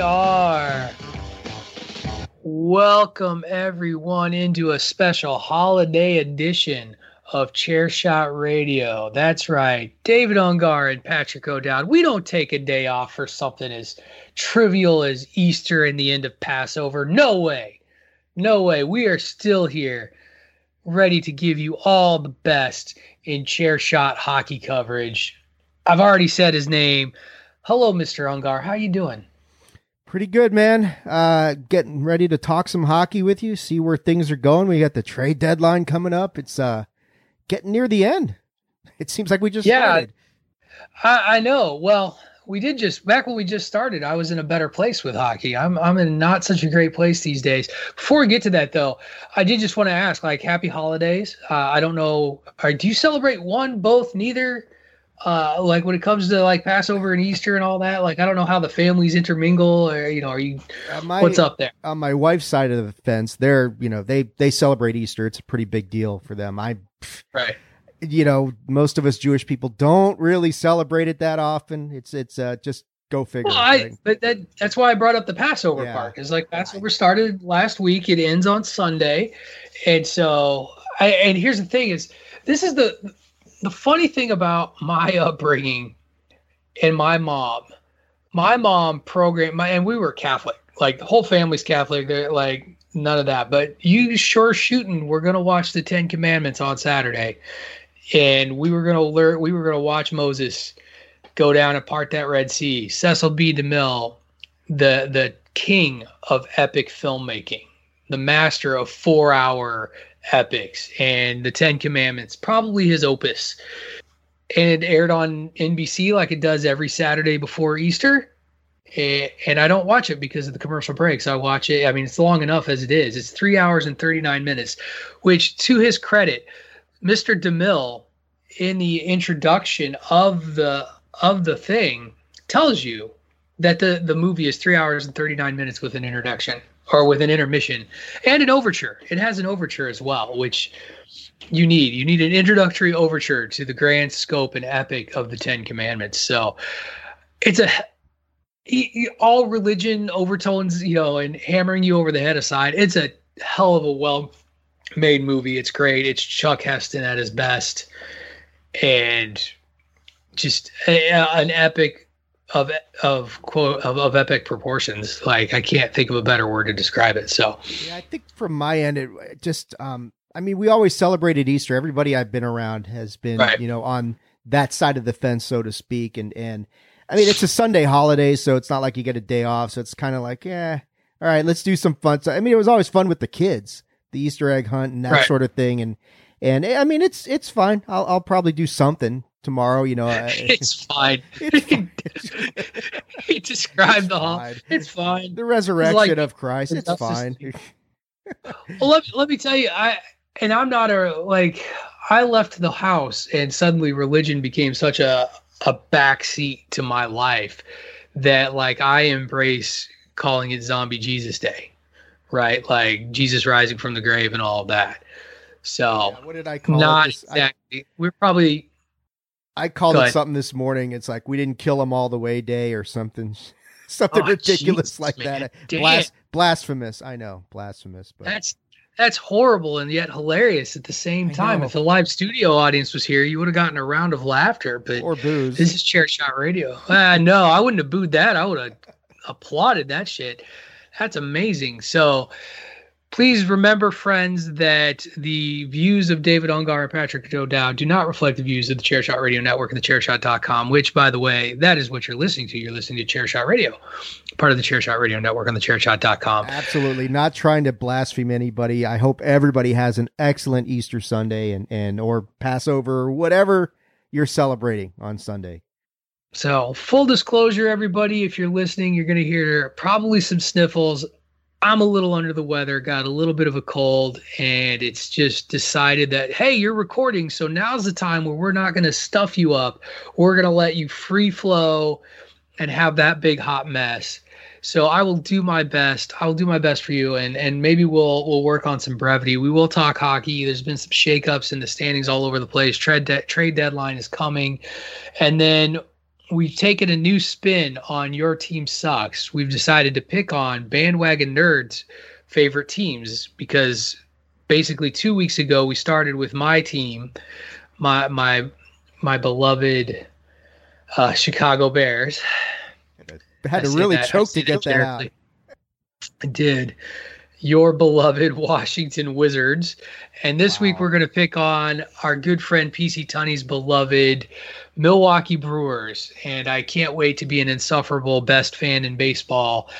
are. Welcome, everyone, into a special holiday edition of Chairshot Radio. That's right. David Ungar and Patrick O'Dowd. We don't take a day off for something as trivial as Easter and the end of Passover. No way. No way. We are still here, ready to give you all the best in Chairshot hockey coverage. I've already said his name. Hello, Mr. Ungar. How you doing? Pretty good, man. Uh, getting ready to talk some hockey with you, see where things are going. We got the trade deadline coming up. It's uh, getting near the end. It seems like we just Yeah. started. I, I know. Well, we did just back when we just started. I was in a better place with hockey. I'm I'm in not such a great place these days. Before we get to that, though, I did just want to ask, like, happy holidays. Uh, I don't know. Are, do you celebrate one, both, neither? Uh, like when it comes to like Passover and Easter and all that. Like, I don't know how the families intermingle, or you know, are you? Uh, my, What's up there? on my wife's side of the fence? They're you know they they celebrate Easter. It's a pretty big deal for them. I Right. you know most of us Jewish people don't really celebrate it that often. It's it's uh, just go figure. Well, I right? but that that's why I brought up the Passover Yeah. part. Is like Passover started last week. It ends on Sunday, and so I and here's the thing: is this is the the funny thing about my upbringing and my mom. My mom programmed my and we were Catholic. Like the whole family's Catholic. They're like none of that. But you sure shooting. We're gonna watch the Ten Commandments on Saturday, and we were gonna learn. We were gonna watch Moses go down and part that Red Sea. Cecil B. DeMille, the the king of epic filmmaking, the master of four hour epics, and the Ten Commandments, probably his opus. And it aired on NBC like it does every Saturday before Easter. And I don't watch it because of the commercial breaks. I watch it. I mean, it's long enough as it is. It's three hours and 39 minutes, which, to his credit, Mr. DeMille, in the introduction of the of the thing, tells you that the the movie is three hours and 39 minutes with an introduction or with an intermission and an overture. It has an overture as well, which you need. You need an introductory overture to the grand scope and epic of the Ten Commandments. So it's a all religion overtones, you know, and hammering you over the head aside. It's a hell of a well made movie. It's great. It's Chuck Heston at his best, and just a, an epic of of quote of, of epic proportions. Like I can't think of a better word to describe it. So Yeah, I think from my end, it just, um, I mean, we always celebrated Easter. Everybody I've been around has been, Right. you know, on that side of the fence, so to speak. And, and I mean, it's a Sunday holiday, so it's not like you get a day off. So it's kind of like, yeah, all right, let's do some fun. So, I mean, it was always fun with the kids, the Easter egg hunt and that Right. sort of thing. And and I mean, it's it's fine. I'll I'll probably do something tomorrow. You know, uh, I- It's fine. It's fine. he described the fine. It's fine. the resurrection like- of Christ. It's fine. Well, let, let me tell you, I and I'm not a like I left the house and suddenly religion became such a a backseat to my life that like I embrace calling it Zombie Jesus Day, right? Like Jesus rising from the grave and all that. So Yeah, what did I call it? not This- I- We're probably I called Go it ahead. something this morning. It's like we didn't kill him all the way day or something, something Oh, ridiculous like man. that. Blas- blasphemous. I know, blasphemous. But That's that's horrible and yet hilarious at the same time. If the live studio audience was here, you would have gotten a round of laughter. But or booze. this is Chair Shot Radio. Uh, no, I wouldn't have booed that. I would have applauded that shit. That's amazing. So please remember, friends, that the views of David Ungar and Patrick O'Dowd do not reflect the views of the Chairshot Radio Network and the Chairshot.com, which, by the way, that is what you're listening to. You're listening to Chairshot Radio, part of the Chairshot Radio Network on the Chairshot.com. Absolutely not trying to blaspheme anybody. I hope everybody has an excellent Easter Sunday and and or Passover or whatever you're celebrating on Sunday. So, full disclosure, everybody, if you're listening, you're going to hear probably some sniffles. I'm a little under the weather, got a little bit of a cold, and it's just decided that, hey, you're recording. So now's the time where we're not going to stuff you up. We're going to let you free flow and have that big hot mess. So I will do my best. I will do my best for you, and and maybe we'll we'll work on some brevity. We will talk hockey. There's been some shakeups in the standings all over the place. Trade de- trade deadline is coming, and then we've taken a new spin on your team sucks. We've decided to pick on bandwagon nerds' favorite teams because basically two weeks ago we started with my team, my my my beloved uh, Chicago Bears. I had I to really choke to get that out. I did. Your beloved Washington Wizards. And this week we're going to pick on our good friend PC Tunney's beloved Milwaukee Brewers. And I can't wait to be an insufferable best fan in baseball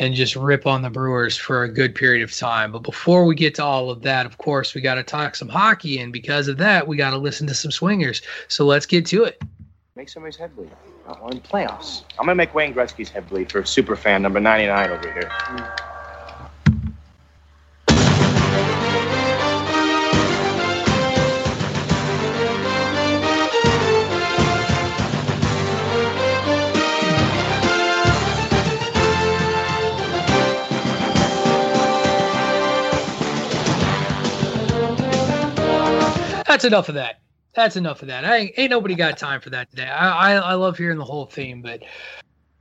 and just rip on the Brewers for a good period of time. But before we get to all of that, of course, we got to talk some hockey. And because of that, we got to listen to some swingers. So let's get to it. Make somebody's head bleed. Uh, well, in playoffs. I'm gonna make Wayne Gretzky's head bleed for super fan number 99 over here. That's enough of that. That's enough of that. I ain't nobody got time for that today. I I, I love hearing the whole theme, but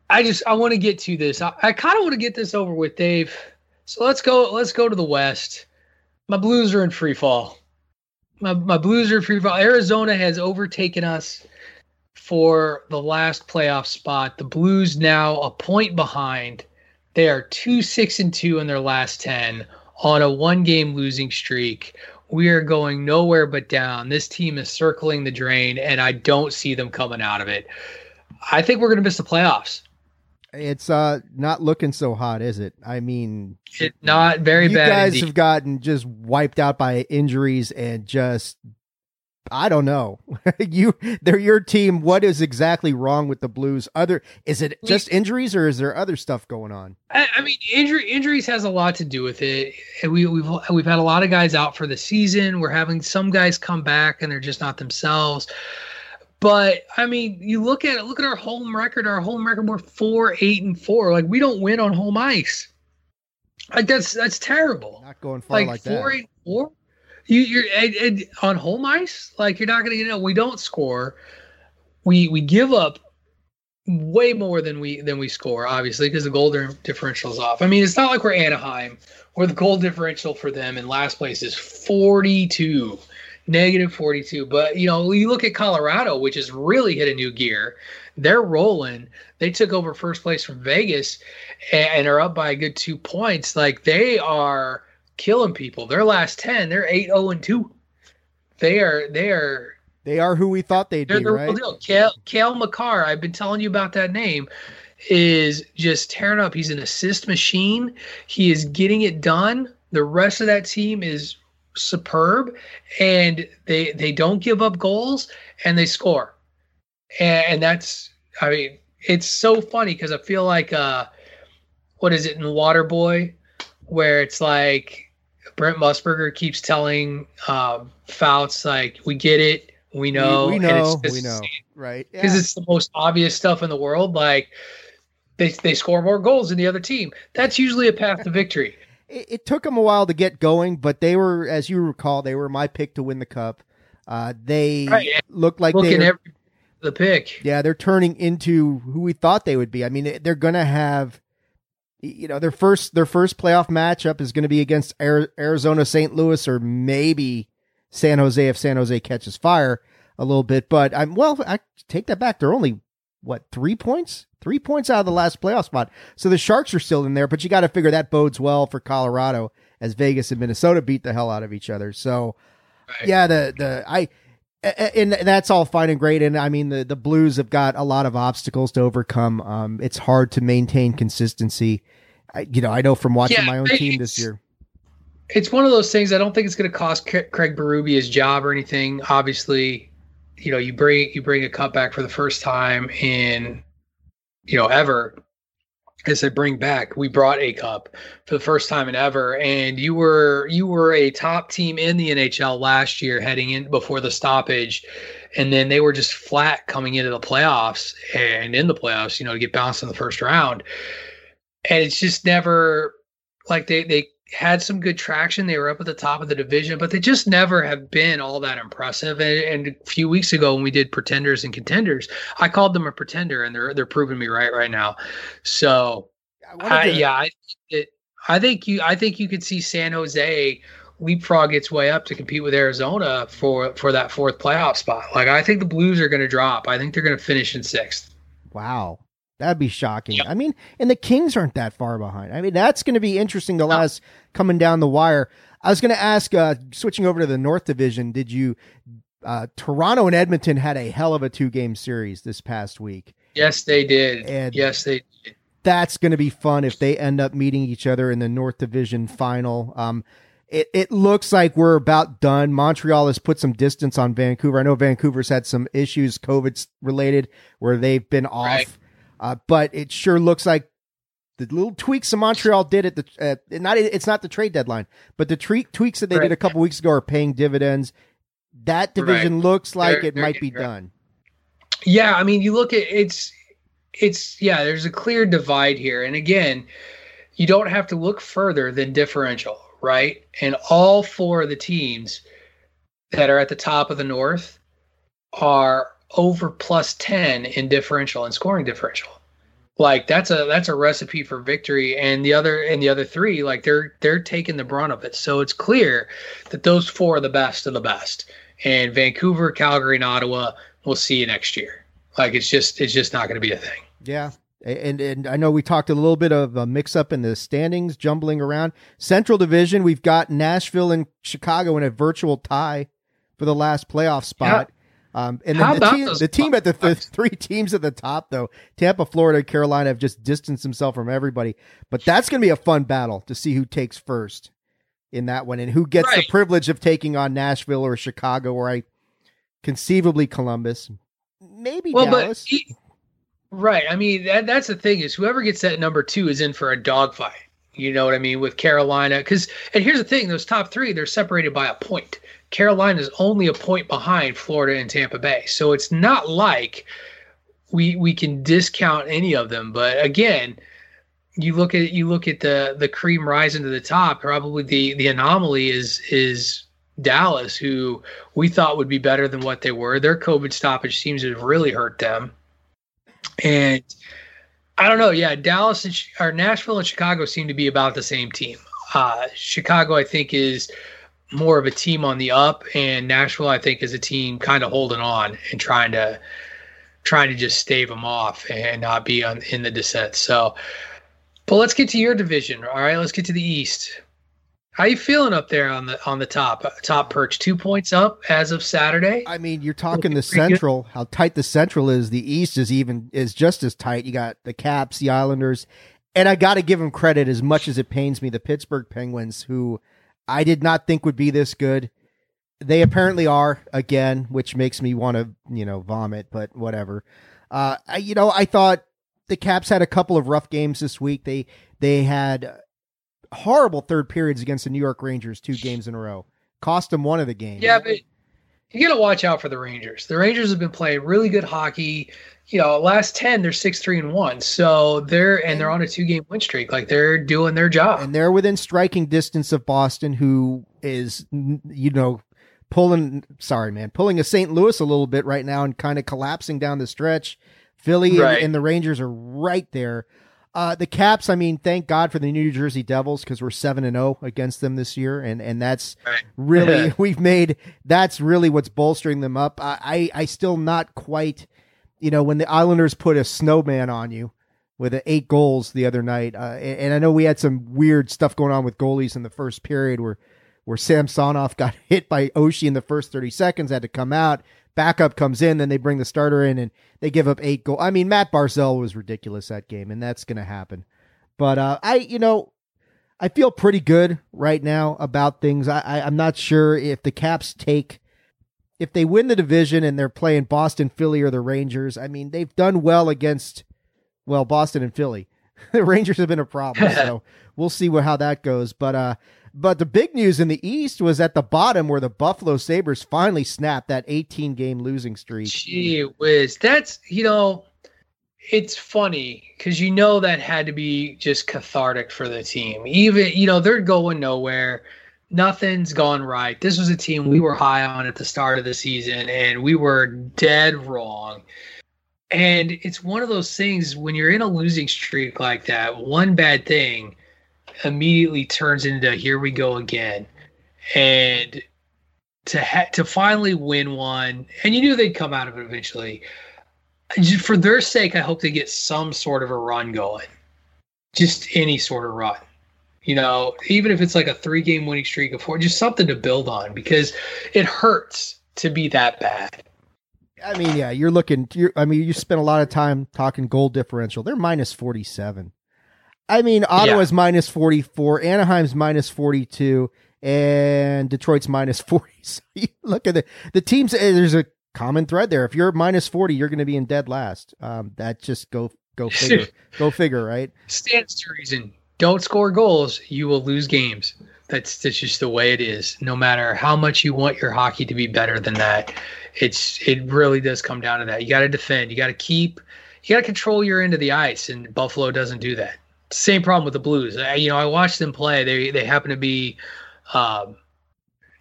I just I want to get to this. I, I kind of want to get this over with, Dave. So let's go. Let's go to the West. My Blues are in free fall. My my Blues are in free fall. Arizona has overtaken us for the last playoff spot. The Blues now a point behind. They are two six and two in their last ten on a one game losing streak. We are going nowhere but down. This team is circling the drain, and I don't see them coming out of it. I think we're going to miss the playoffs. It's uh not looking so hot, is it? I mean, It, not very you bad. guys indeed. have gotten just wiped out by injuries and just I don't know. you they're your team. What is exactly wrong with the Blues? Other is it just injuries or is there other stuff going on? I, I mean, injury injuries has a lot to do with it. We, we've we've had a lot of guys out for the season. We're having some guys come back and they're just not themselves. But I mean, you look at it. Look at our home record. Our home record we're four, eight, and four. Like we don't win on home ice. Like that's that's terrible. Not going far like, like, four, that. eight, four. You you're on home ice. Like you're not gonna you know we don't score. We we give up way more than we than we score, obviously, because the goal di- differential is off. I mean, it's not like we're Anaheim, where the goal differential for them in last place is 42, negative 42. But you know, you look at Colorado, which has really hit a new gear. They're rolling. They took over first place from Vegas and, and are up by a good two points. Like they are killing people. Their last 10, they're 8 0 and 2. They are they are They are who we thought they'd They're be, the right? real deal. Cale, Cale Makar, I've been telling you about that name, is just tearing up. He's an assist machine. He is getting it done. The rest of that team is superb, and they they don't give up goals and they score, and, and that's I mean it's so funny because I feel like uh, what is it in Waterboy, where it's like Brent Musburger keeps telling um, Fouts like we get it, we know, we, we and know, it's we know, right? because Yeah. it's the most obvious stuff in the world. Like they they score more goals than the other team. That's usually a path to victory. it, it took them a while to get going, but they were, as you recall, they were my pick to win the cup. Uh, they Right. looked like they, every the pick. yeah, they're turning into who we thought they would be. I mean, they're going to have, you know, their first their first playoff matchup is going to be against Arizona, St. Louis, or maybe San Jose if San Jose catches fire a little bit. But I'm well, I take that back. They're only what three points, three points out of the last playoff spot. So the Sharks are still in there, but you got to figure that bodes well for Colorado as Vegas and Minnesota beat the hell out of each other. So Right. yeah, the the I. And that's all fine and great, and I mean the, the Blues have got a lot of obstacles to overcome. Um, it's hard to maintain consistency. I, you know, I know from watching Yeah, my own team this year. It's one of those things. I don't think it's going to cost Cra- Craig Berube his job or anything. Obviously, you know, you bring you bring a cutback for the first time in you know ever. I bring back, we brought a cup for the first time in ever, and you were you were a top team in the NHL last year, heading in before the stoppage, and then they were just flat coming into the playoffs and in the playoffs, you know, to get bounced in the first round, and it's just never like they they had some good traction. They were up at the top of the division, but they just never have been all that impressive. And, and a few weeks ago, when we did pretenders and contenders, I called them a pretender, and they're they're proving me right right now. So I I, yeah, I, it, I think you I think you could see San Jose leapfrog its way up to compete with Arizona for for that fourth playoff spot. Like I think the Blues are going to drop. I think they're going to finish in sixth. Wow. That'd be shocking. Yep. I mean, and the Kings aren't that far behind. I mean, that's going to be interesting the last coming down the wire. I was going to ask, uh, switching over to the North Division, did you, uh, Toronto and Edmonton had a hell of a two game series this past week. Yes, they did. And- yes, they. Did. That's going to be fun if they end up meeting each other in the North Division final. Um, it, it looks like we're about done. Montreal has put some distance on Vancouver. I know Vancouver's had some issues, COVID related, where they've been off. Right. Uh, but it sure looks like the little tweaks that Montreal did at the uh, not it's not the trade deadline, but the tre- tweaks that they Right. did a couple weeks ago are paying dividends. That division looks like They're- it they're might be right. done. Yeah, I mean, you look at it's it's yeah, there's a clear divide here. And again, you don't have to look further than differential, right? And all four of the teams that are at the top of the North are over plus 10 in differential and scoring differential. Like that's a that's a recipe for victory and the other and the other three like they're they're taking the brunt of it. So it's clear that those four are the best of the best. And Vancouver, Calgary, and Ottawa, we'll see you next year. Like it's just it's just not going to be a thing. Yeah. And and I know we talked a little bit of a mix up in the standings, jumbling around. Central Division, we've got Nashville and Chicago in a virtual tie for the last playoff spot. Um, and then the team, the team at the, the three teams at the top, though, Tampa, Florida, Carolina have just distanced themselves from everybody. But that's going to be a fun battle to see who takes first in that one and who gets the privilege of taking on Nashville or Chicago or I conceivably Columbus, maybe Well, Dallas. but he- right. I mean that that's the thing is whoever gets that number two is in for a dogfight. You know what I mean with Carolina because and here's the thing: those top three they're separated by a point. Carolina's only a point behind Florida and Tampa Bay, so it's not like we we can discount any of them. But again, you look at you look at the the cream rising to the top. Probably the the anomaly is is Dallas, who we thought would be better than what they were. Their COVID stoppage seems to have really hurt them. And I don't know. Yeah, Dallas and or Nashville and Chicago seem to be about the same team. Uh, Chicago, I think, is more of a team on the up, and Nashville, I think, is a team kind of holding on and trying to trying to just stave them off and not be on in the descent. So, but let's get to your division. All right, let's get to the East. How you feeling up there on the on the top top perch? Two points up as of Saturday. I mean, you're talking the Central. Good. How tight the Central is. The East is even is just as tight. You got the Caps, the Islanders, and I got to give them credit as much as it pains me. The Pittsburgh Penguins, who I did not think would be this good, they apparently are again, which makes me want to you know vomit. But whatever. Uh, I, you know, I thought the Caps had a couple of rough games this week. They they had horrible third periods against the New York Rangers two games in a row. Cost them one of the games. Yeah, but you got to watch out for the Rangers. The Rangers have been playing really good hockey. You know, last ten they're six three and one, so they're and they're on a two game win streak. Like they're doing their job, and they're within striking distance of Boston, who is you know pulling. Sorry, man, pulling a St. Louis a little bit right now and kind of collapsing down the stretch. Philly right. and, and the Rangers are right there. Uh, the Caps, I mean, thank God for the New Jersey Devils because we're seven and zero oh against them this year, and and that's right. really we've made that's really what's bolstering them up. I, I I still not quite, you know, when the Islanders put a snowman on you with eight goals the other night, uh, and, and, I know we had some weird stuff going on with goalies in the first period where where Samsonov got hit by Oshie in the first thirty seconds, had to come out backup comes in, then they bring the starter in, and they give up eight goals. I mean, Matt Barzal was ridiculous that game, and that's going to happen. But uh, I, you know, I feel pretty good right now about things. I, I I'm not sure if the Caps take if they win the division and they're playing Boston, Philly, or the Rangers. I mean, they've done well against well Boston and Philly. the Rangers have been a problem, so we'll see what, how that goes. But uh, but the big news in the East was at the bottom where the Buffalo Sabres finally snapped that 18 game losing streak. Gee whiz. That's, you know, it's funny because you know that had to be just cathartic for the team. Even, you know, they're going nowhere. Nothing's gone right. This was a team we were high on at the start of the season, and we were dead wrong. And it's one of those things when you're in a losing streak like that, one bad thing immediately turns into here we go again. And to ha- to finally win one, and you knew they'd come out of it eventually. For their sake, I hope they get some sort of a run going, just any sort of run. You know, even if it's like a three game winning streak of four, just something to build on because it hurts to be that bad. I mean, yeah, you're looking. You're, I mean, you spent a lot of time talking goal differential. They're minus forty seven. I mean, Ottawa's yeah. minus 44, Anaheim's minus 42, and Detroit's minus 40. So look at the the teams. Eh, there's a common thread there. If you're minus 40, you're going to be in dead last. Um, that just go go figure. go figure, right? Stands to reason. Don't score goals, you will lose games. That's that's just the way it is. No matter how much you want your hockey to be better than that, it's it really does come down to that. You got to defend. You got to keep. You got to control your end of the ice, and Buffalo doesn't do that same problem with the Blues. I, you know, I watched them play. They they happen to be um,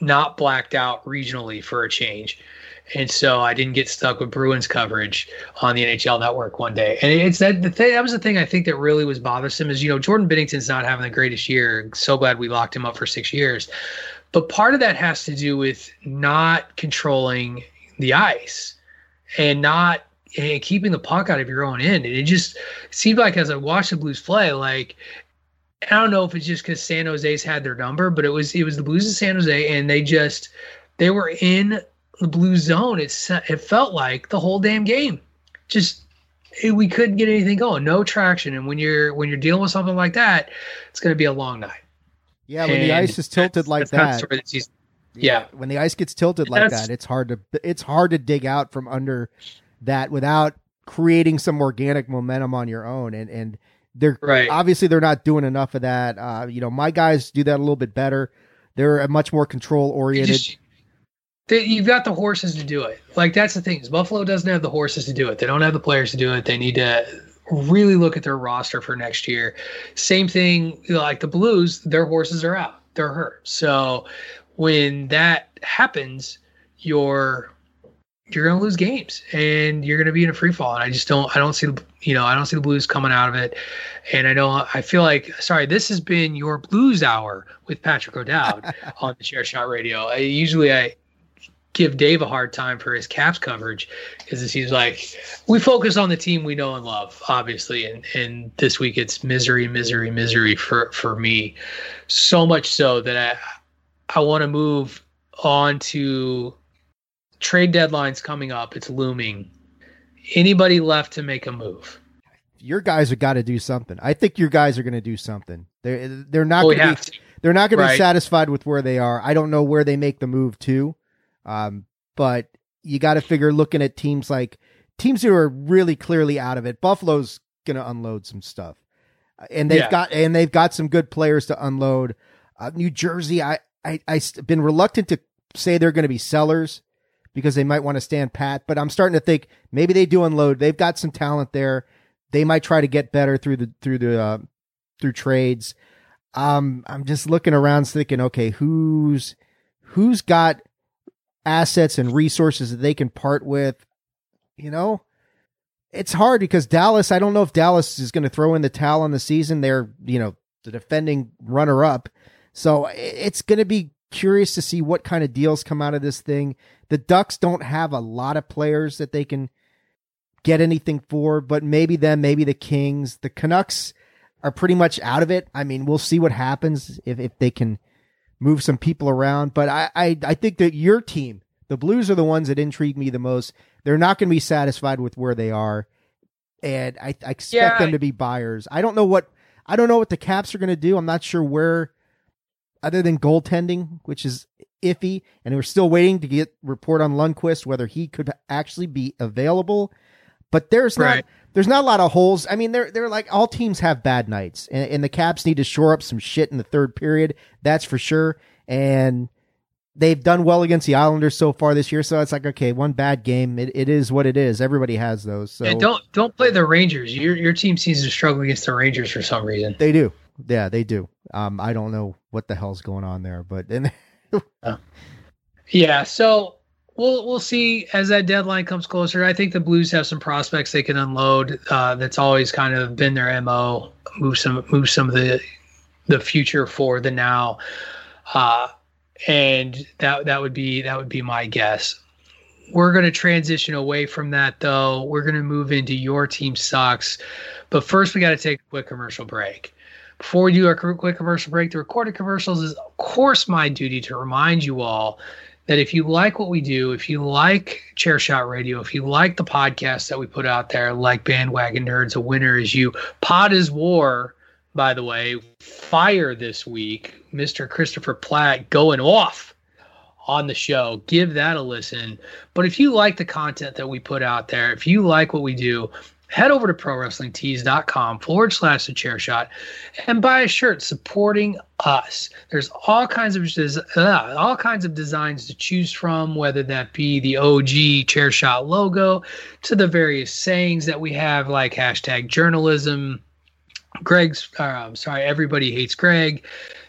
not blacked out regionally for a change, and so I didn't get stuck with Bruins coverage on the NHL Network one day. And it's that the thing that was the thing I think that really was bothersome is you know Jordan Binnington's not having the greatest year. So glad we locked him up for six years, but part of that has to do with not controlling the ice and not and keeping the puck out of your own end. And it just seemed like as I watched the Blues play, like I don't know if it's just because San Jose's had their number, but it was it was the Blues of San Jose, and they just they were in the blue zone. It's it felt like the whole damn game. Just it, we couldn't get anything going, no traction. And when you're when you're dealing with something like that, it's going to be a long night. Yeah, when and the ice is tilted like that. Yeah, yeah, when the ice gets tilted like that, it's hard to it's hard to dig out from under that without creating some organic momentum on your own. And and they're right. obviously they're not doing enough of that. Uh, you know my guys do that a little bit better. They're a much more control oriented. you've got the horses to do it. Like that's the thing is buffalo doesn't have the horses to do it. They don't have the players to do it. They need to really look at their roster for next year. Same thing like the blues their horses are out. They're hurt. So when that happens you're you're going to lose games and you're going to be in a free fall. And I just don't, I don't see the, you know, I don't see the Blues coming out of it. And I know, I feel like, sorry, this has been your Blues hour with Patrick O'Dowd on the Chair Shot Radio. I, usually I give Dave a hard time for his caps coverage because he's like, we focus on the team we know and love, obviously, and and this week it's misery, misery, misery for for me, so much so that I I want to move on to trade deadlines coming up. It's looming. Anybody left to make a move? Your guys have got to do something. I think your guys are going to do something. They're they're not Oh, going to be they're not going to be satisfied with where they are. I don't know where they make the move to, um, but you got to figure looking at teams like teams who are really clearly out of it. Buffalo's going to unload some stuff, Uh, and they've Yeah. got and they've got some good players to unload. Uh, New Jersey, I I I've been reluctant to say they're going to be sellers because they might want to stand pat, but I'm starting to think maybe they do unload. They've got some talent there. They might try to get better through the through the uh, through trades. Um, I'm just looking around thinking, okay, who's who's got assets and resources that they can part with? You know, it's hard because Dallas. I don't know if Dallas is going to throw in the towel on the season. They're you know the defending runner up, so it's going to be curious to see what kind of deals come out of this thing. The Ducks don't have a lot of players that they can get anything for, but maybe them, maybe the Kings, the Canucks are pretty much out of it. I mean, we'll see what happens if, if they can move some people around. But I, I, I think that your team, the Blues, are the ones that intrigue me the most. They're not going to be satisfied with where they are, and I, I expect Yeah, them to be buyers. I don't know what I don't know what the Caps are going to do. I'm not sure where, other than goaltending, which is iffy, and we're still waiting to get report on Lundqvist whether he could actually be available. But there's not there's not a lot of holes. I mean, they're they're like all teams have bad nights, and, and the Caps need to shore up some shit in the third period. That's for sure. And they've done well against the Islanders so far this year. So it's like okay, one bad game. It, it is what it is. Everybody has those. So and don't don't play the Rangers. Your your team seems to struggle against the Rangers for some reason. they do. Yeah, they do. Um, I don't know what the hell's going on there, but Yeah, so we'll we'll see as that deadline comes closer. I think the Blues have some prospects they can unload. Uh, that's always kind of been their mo. Move some move some of the the future for the now, uh, and that that would be that would be my guess. We're going to transition away from that though. We're going to move into your team sucks, but first we got to take a quick commercial break. Before we do our quick commercial break, the recorded commercials is of course my duty to remind you all that if you like what we do, if you like Chair Shot Radio, if you like the podcast that we put out there, like Bandwagon Nerds, a winner is you. Pod is War, by the way, fire this week. Mr. Christopher Platt going off on the show. Give that a listen. But if you like the content that we put out there, if you like what we do, head over to prowrestlingtees.com forward slash the chair shot and buy a shirt supporting us. There's all kinds of uh, all kinds of designs to choose from, whether that be the OG chair shot logo to the various sayings that we have, like hashtag journalism, Greg's, uh, I'm sorry, everybody hates Greg,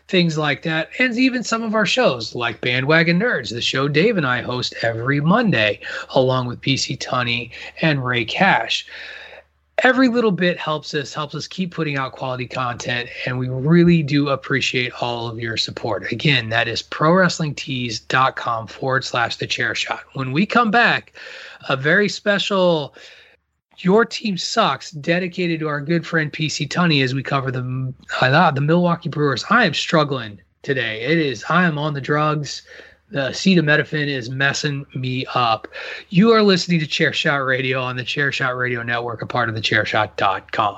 things like that, and even some of our shows like Bandwagon Nerds, the show Dave and I host every Monday, along with PC Tunney and Ray Cash every little bit helps us helps us keep putting out quality content and we really do appreciate all of your support. Again that is prowrestlingtees.com forward slash the chair shot. When we come back a very special your team sucks dedicated to our good friend pc tunney as we cover the uh, the milwaukee brewers. I am struggling today. It is i am on the drugs the acetaminophen is messing me up. You are listening to Chair Shot Radio on the Chair Shot Radio Network, a part of the chairshot.com.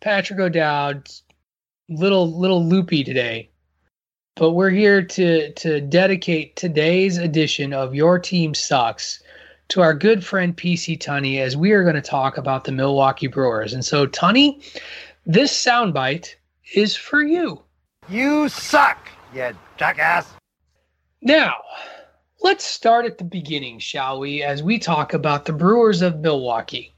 Patrick O'Dowd, little little loopy today, but we're here to to dedicate today's edition of Your Team Sucks to our good friend PC Tunney as we are going to talk about the Milwaukee Brewers. And so, Tunney, this soundbite is for you. You suck, you jackass. Now, let's start at the beginning, shall we, as we talk about the Brewers of Milwaukee.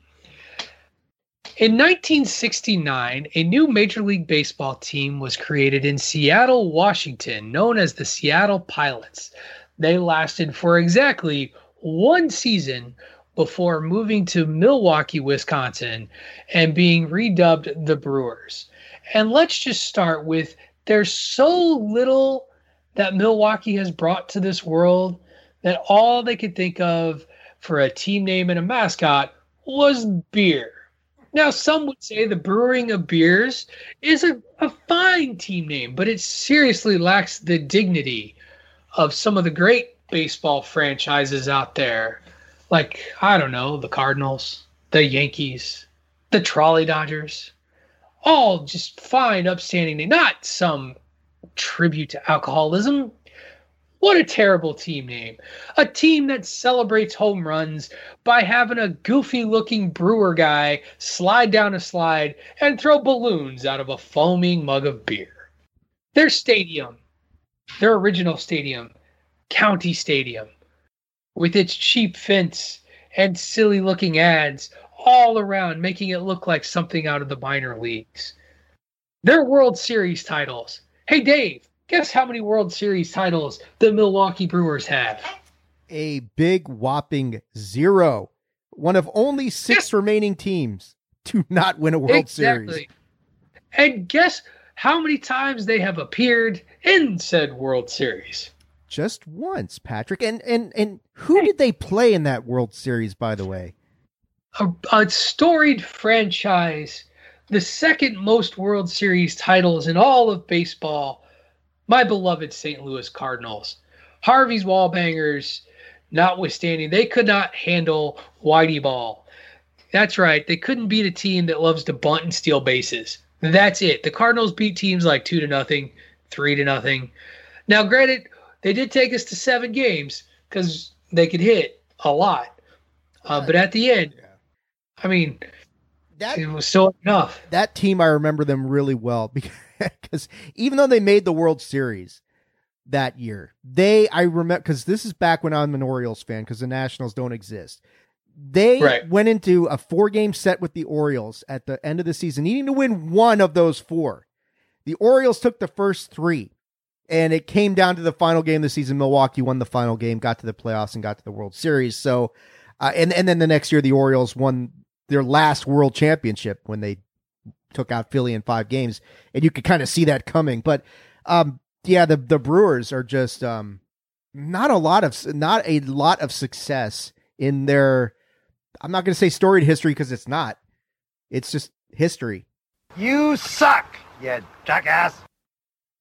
In 1969, a new Major League Baseball team was created in Seattle, Washington, known as the Seattle Pilots. They lasted for exactly one season before moving to Milwaukee, Wisconsin, and being redubbed the Brewers. And let's just start with there's so little that Milwaukee has brought to this world that all they could think of for a team name and a mascot was beer. Now, some would say the brewing of beers is a, a fine team name, but it seriously lacks the dignity of some of the great baseball franchises out there. Like, I don't know, the Cardinals, the Yankees, the Trolley Dodgers. All just fine, upstanding not some tribute to alcoholism. What a terrible team name. A team that celebrates home runs by having a goofy looking brewer guy slide down a slide and throw balloons out of a foaming mug of beer. Their stadium, their original stadium, County Stadium, with its cheap fence and silly looking ads all around, making it look like something out of the minor leagues. Their World Series titles. Hey, Dave, Guess how many World Series titles the Milwaukee Brewers have? A big whopping zero. One of only six remaining teams to not win a World exactly. Series. And guess how many times they have appeared in said World Series? Just once, Patrick. And and and who did they play in that World Series, by the way? A, a storied franchise, the second most World Series titles in all of baseball my beloved St. Louis Cardinals. Harvey's Wallbangers, notwithstanding, they could not handle Whitey Ball. That's right. They couldn't beat a team that loves to bunt and steal bases. That's it. The Cardinals beat teams like two to nothing, three to nothing. Now, granted, they did take us to seven games because they could hit a lot. Uh, but at the end, I mean, that it was still enough. That team, I remember them really well because because even though they made the World Series, that year. They, I remember, because this is back when I'm an Orioles fan, because the Nationals don't exist. They Right. went into a four game set with the Orioles at the end of the season, needing to win one of those four. The Orioles took the first three, and it came down to the final game of the season. Milwaukee won the final game, got to the playoffs, and got to the World Series. So, uh, and and then the next year, the Orioles won their last World Championship when they took out Philly in five games, and you could kind of see that coming. But um, yeah, the the Brewers are just um, not a lot of not a lot of success in their. I'm not going to say storied history because it's not. It's just history. You suck, you jackass.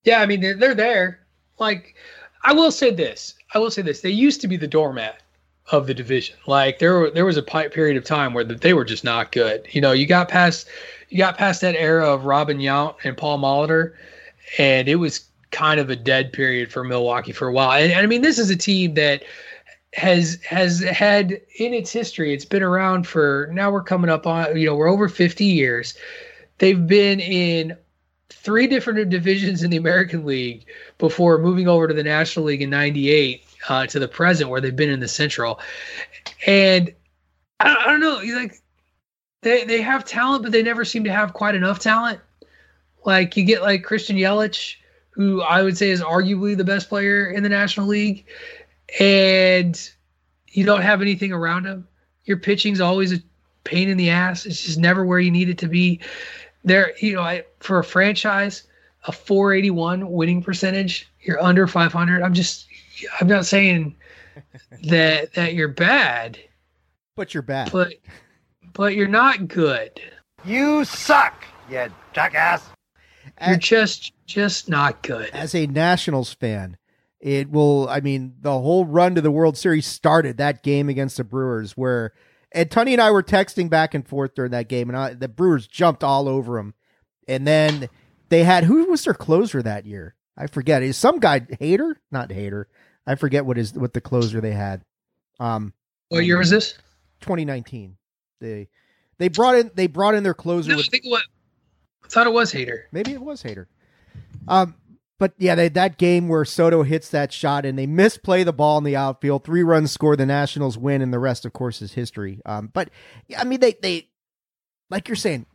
Yeah, I mean they're, they're there. Like I will say this. I will say this. They used to be the doormat of the division. Like there there was a period of time where they were just not good. You know, you got past you got past that era of Robin Yount and Paul Molitor, and it was kind of a dead period for Milwaukee for a while. And, and I mean, this is a team that has has had in its history. It's been around for now. We're coming up on you know we're over fifty years. They've been in three different divisions in the American League before moving over to the National League in '98 uh, to the present, where they've been in the Central. And I I don't know, like they they have talent, but they never seem to have quite enough talent. Like you get like Christian Yelich, who I would say is arguably the best player in the National League, and you don't have anything around him. Your pitching's always a pain in the ass. It's just never where you need it to be. There, you know, I, for a franchise, a 481 winning percentage, you're under 500. I'm just, I'm not saying that that you're bad, But you're bad. but but you're not good. You suck, you jackass. You're just just not good. As a Nationals fan, it will. I mean, the whole run to the World Series started that game against the Brewers, where and Tony and I were texting back and forth during that game, and I, the Brewers jumped all over him. And then they had who was their closer that year? I forget. Is some guy Hader? Not Hader. I forget what is what the closer they had. Um, What year was this? 2019. They they brought in they brought in their closer No, I think what I thought it was Hader. Maybe it was Hader. Um, but yeah, they, that game where Soto hits that shot and they misplay the ball in the outfield, three runs score, the Nationals win, and the rest, of course, is history. Um, but I mean, they they like you're saying,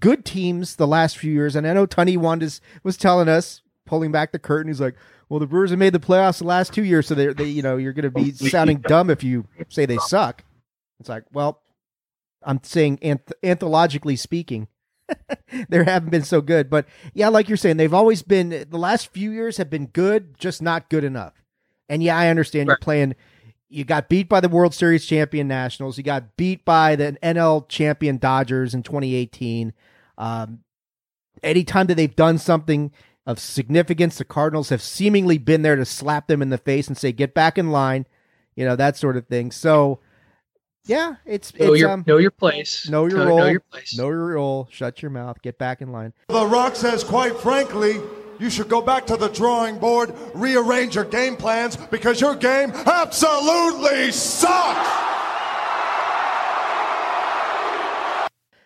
good teams the last few years, and I know Tony Wandas was telling us, pulling back the curtain, he's like, "Well, the Brewers have made the playoffs the last two years, so they they you know you're going to be sounding dumb if you say they suck." It's like, well, I'm saying anth- anthologically speaking, they haven't been so good. But yeah, like you're saying, they've always been the last few years have been good, just not good enough. And yeah, I understand you're playing. You got beat by the World Series champion Nationals. You got beat by the NL champion Dodgers in 2018. Um, anytime that they've done something of significance, the Cardinals have seemingly been there to slap them in the face and say, "Get back in line," you know that sort of thing. So. Yeah, it's Know it's your um, know your place. know your Know- role. Know your place. Know your role. Shut your mouth. Get back in line. The Rock says, quite frankly, you should go back to the drawing board, rearrange your game plans because your game absolutely sucks.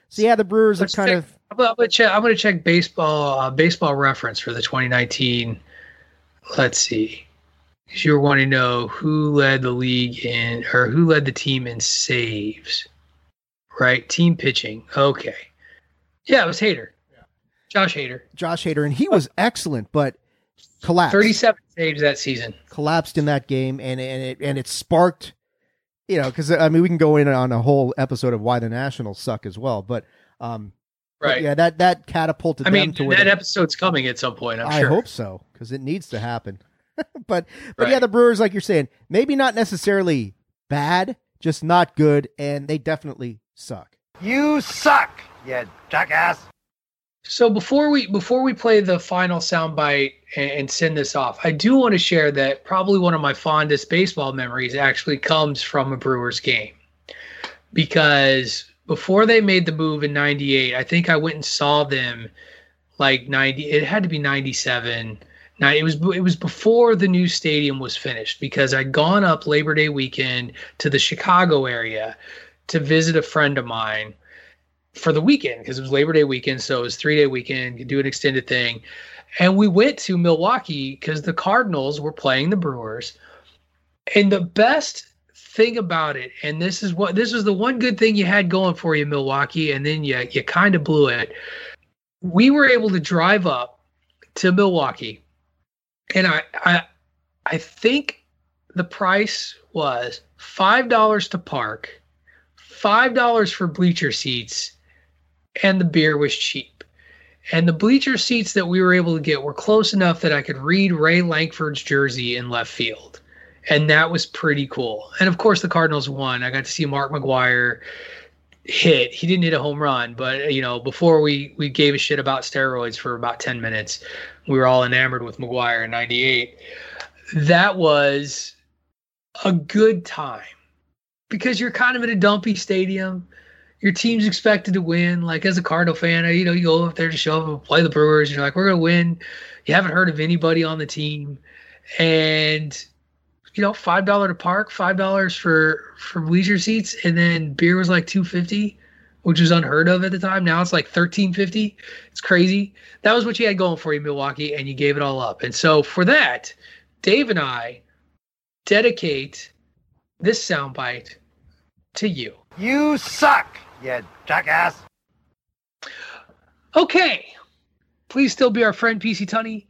So yeah, the Brewers are Let's kind check- of I'm gonna, I'm gonna check. I'm gonna check baseball uh, baseball reference for the 2019. Let's see. You were wanting to know who led the league in or who led the team in saves, right? Team pitching. Okay. Yeah, it was Hader. Josh Hader. Josh Hader, and he was excellent, but collapsed. 37 saves that season. collapsed in that game, and and it and it sparked, you know, because I mean we can go in on a whole episode of why the Nationals suck as well, but um, but Right. yeah, that that catapulted I mean, to that they- episode's coming at some point. I'm I sure. hope so because it needs to happen. but but Right. yeah, the Brewers, like you're saying, maybe not necessarily bad, just not good, and they definitely suck. You suck, you jackass. So before we before we play the final soundbite and, and send this off, I do want to share that probably one of my fondest baseball memories actually comes from a Brewers game, because before they made the move in '98, I think I went and saw them like '90. It had to be '97. Now it was it was before the new stadium was finished because I'd gone up Labor Day weekend to the Chicago area to visit a friend of mine for the weekend because it was Labor Day weekend, so it was three day weekend. Could do an extended thing, and we went to Milwaukee because the Cardinals were playing the Brewers, and the best thing about it, and this is what this was the one good thing you had going for you, Milwaukee, and then you you kind of blew it. We were able to drive up to Milwaukee, and I I I think the price was five dollars to park, five dollars for bleacher seats, and the beer was cheap. And the bleacher seats that we were able to get were close enough that I could read Ray Lankford's jersey in left field. And that was pretty cool. And of course, the Cardinals won. I got to see Mark McGwire hit. He didn't hit a home run, but you know, before we we gave a shit about steroids for about 10 minutes, we were all enamored with McGwire in 98. That was a good time because you're kind of in a dumpy stadium. Your team's expected to win. Like as a Cardinal fan, you know, you go up there to show up and play the Brewers. You're like, we're gonna win. You haven't heard of anybody on the team, and you know, five dollar to park, five dollars for for leisure seats, and then beer was like two fifty, which was unheard of at the time. Now it's like thirteen fifty. It's crazy. That was what you had going for you, Milwaukee, and you gave it all up. And so for that, Dave and I dedicate this soundbite to you. You suck, you jackass. Okay. Please still be our friend, PC Tunney.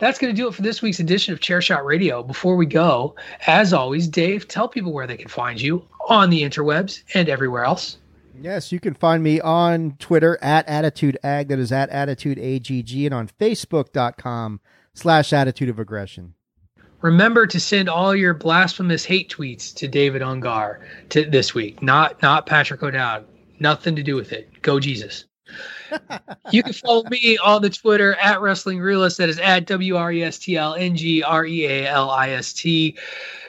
That's going to do it for this week's edition of Chair Shot Radio. Before we go, as always, Dave, tell people where they can find you on the interwebs and everywhere else. Yes, you can find me on Twitter at Attitude Ag. That is at Attitude AGG, and on Facebook.com slash Attitude of Aggression. Remember to send all your blasphemous hate tweets to David Ungar to this week, not not Patrick O'Dowd. Nothing to do with it. Go Jesus. you can follow me on the Twitter at Wrestling Realist. That is at W R E S T L N G R E A L I S T.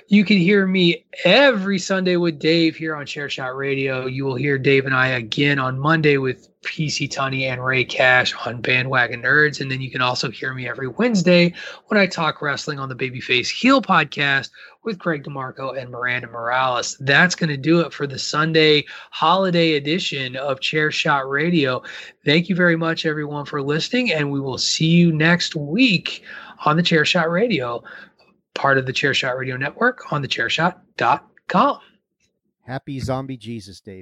You can hear me every Sunday with Dave here on Chair Shot Radio. You will hear Dave and I again on Monday with PC Tunney and Ray Cash on Bandwagon Nerds. And then you can also hear me every Wednesday when I talk wrestling on the Babyface Heel podcast with Greg DeMarco and Miranda Morales. That's going to do it for the Sunday holiday edition of Chair Shot Radio. Thank you very much, everyone, for listening, and we will see you next week on the Chair Shot Radio, part of the Chair Shot Radio Network on the chairshot.com. Happy Zombie Jesus Day.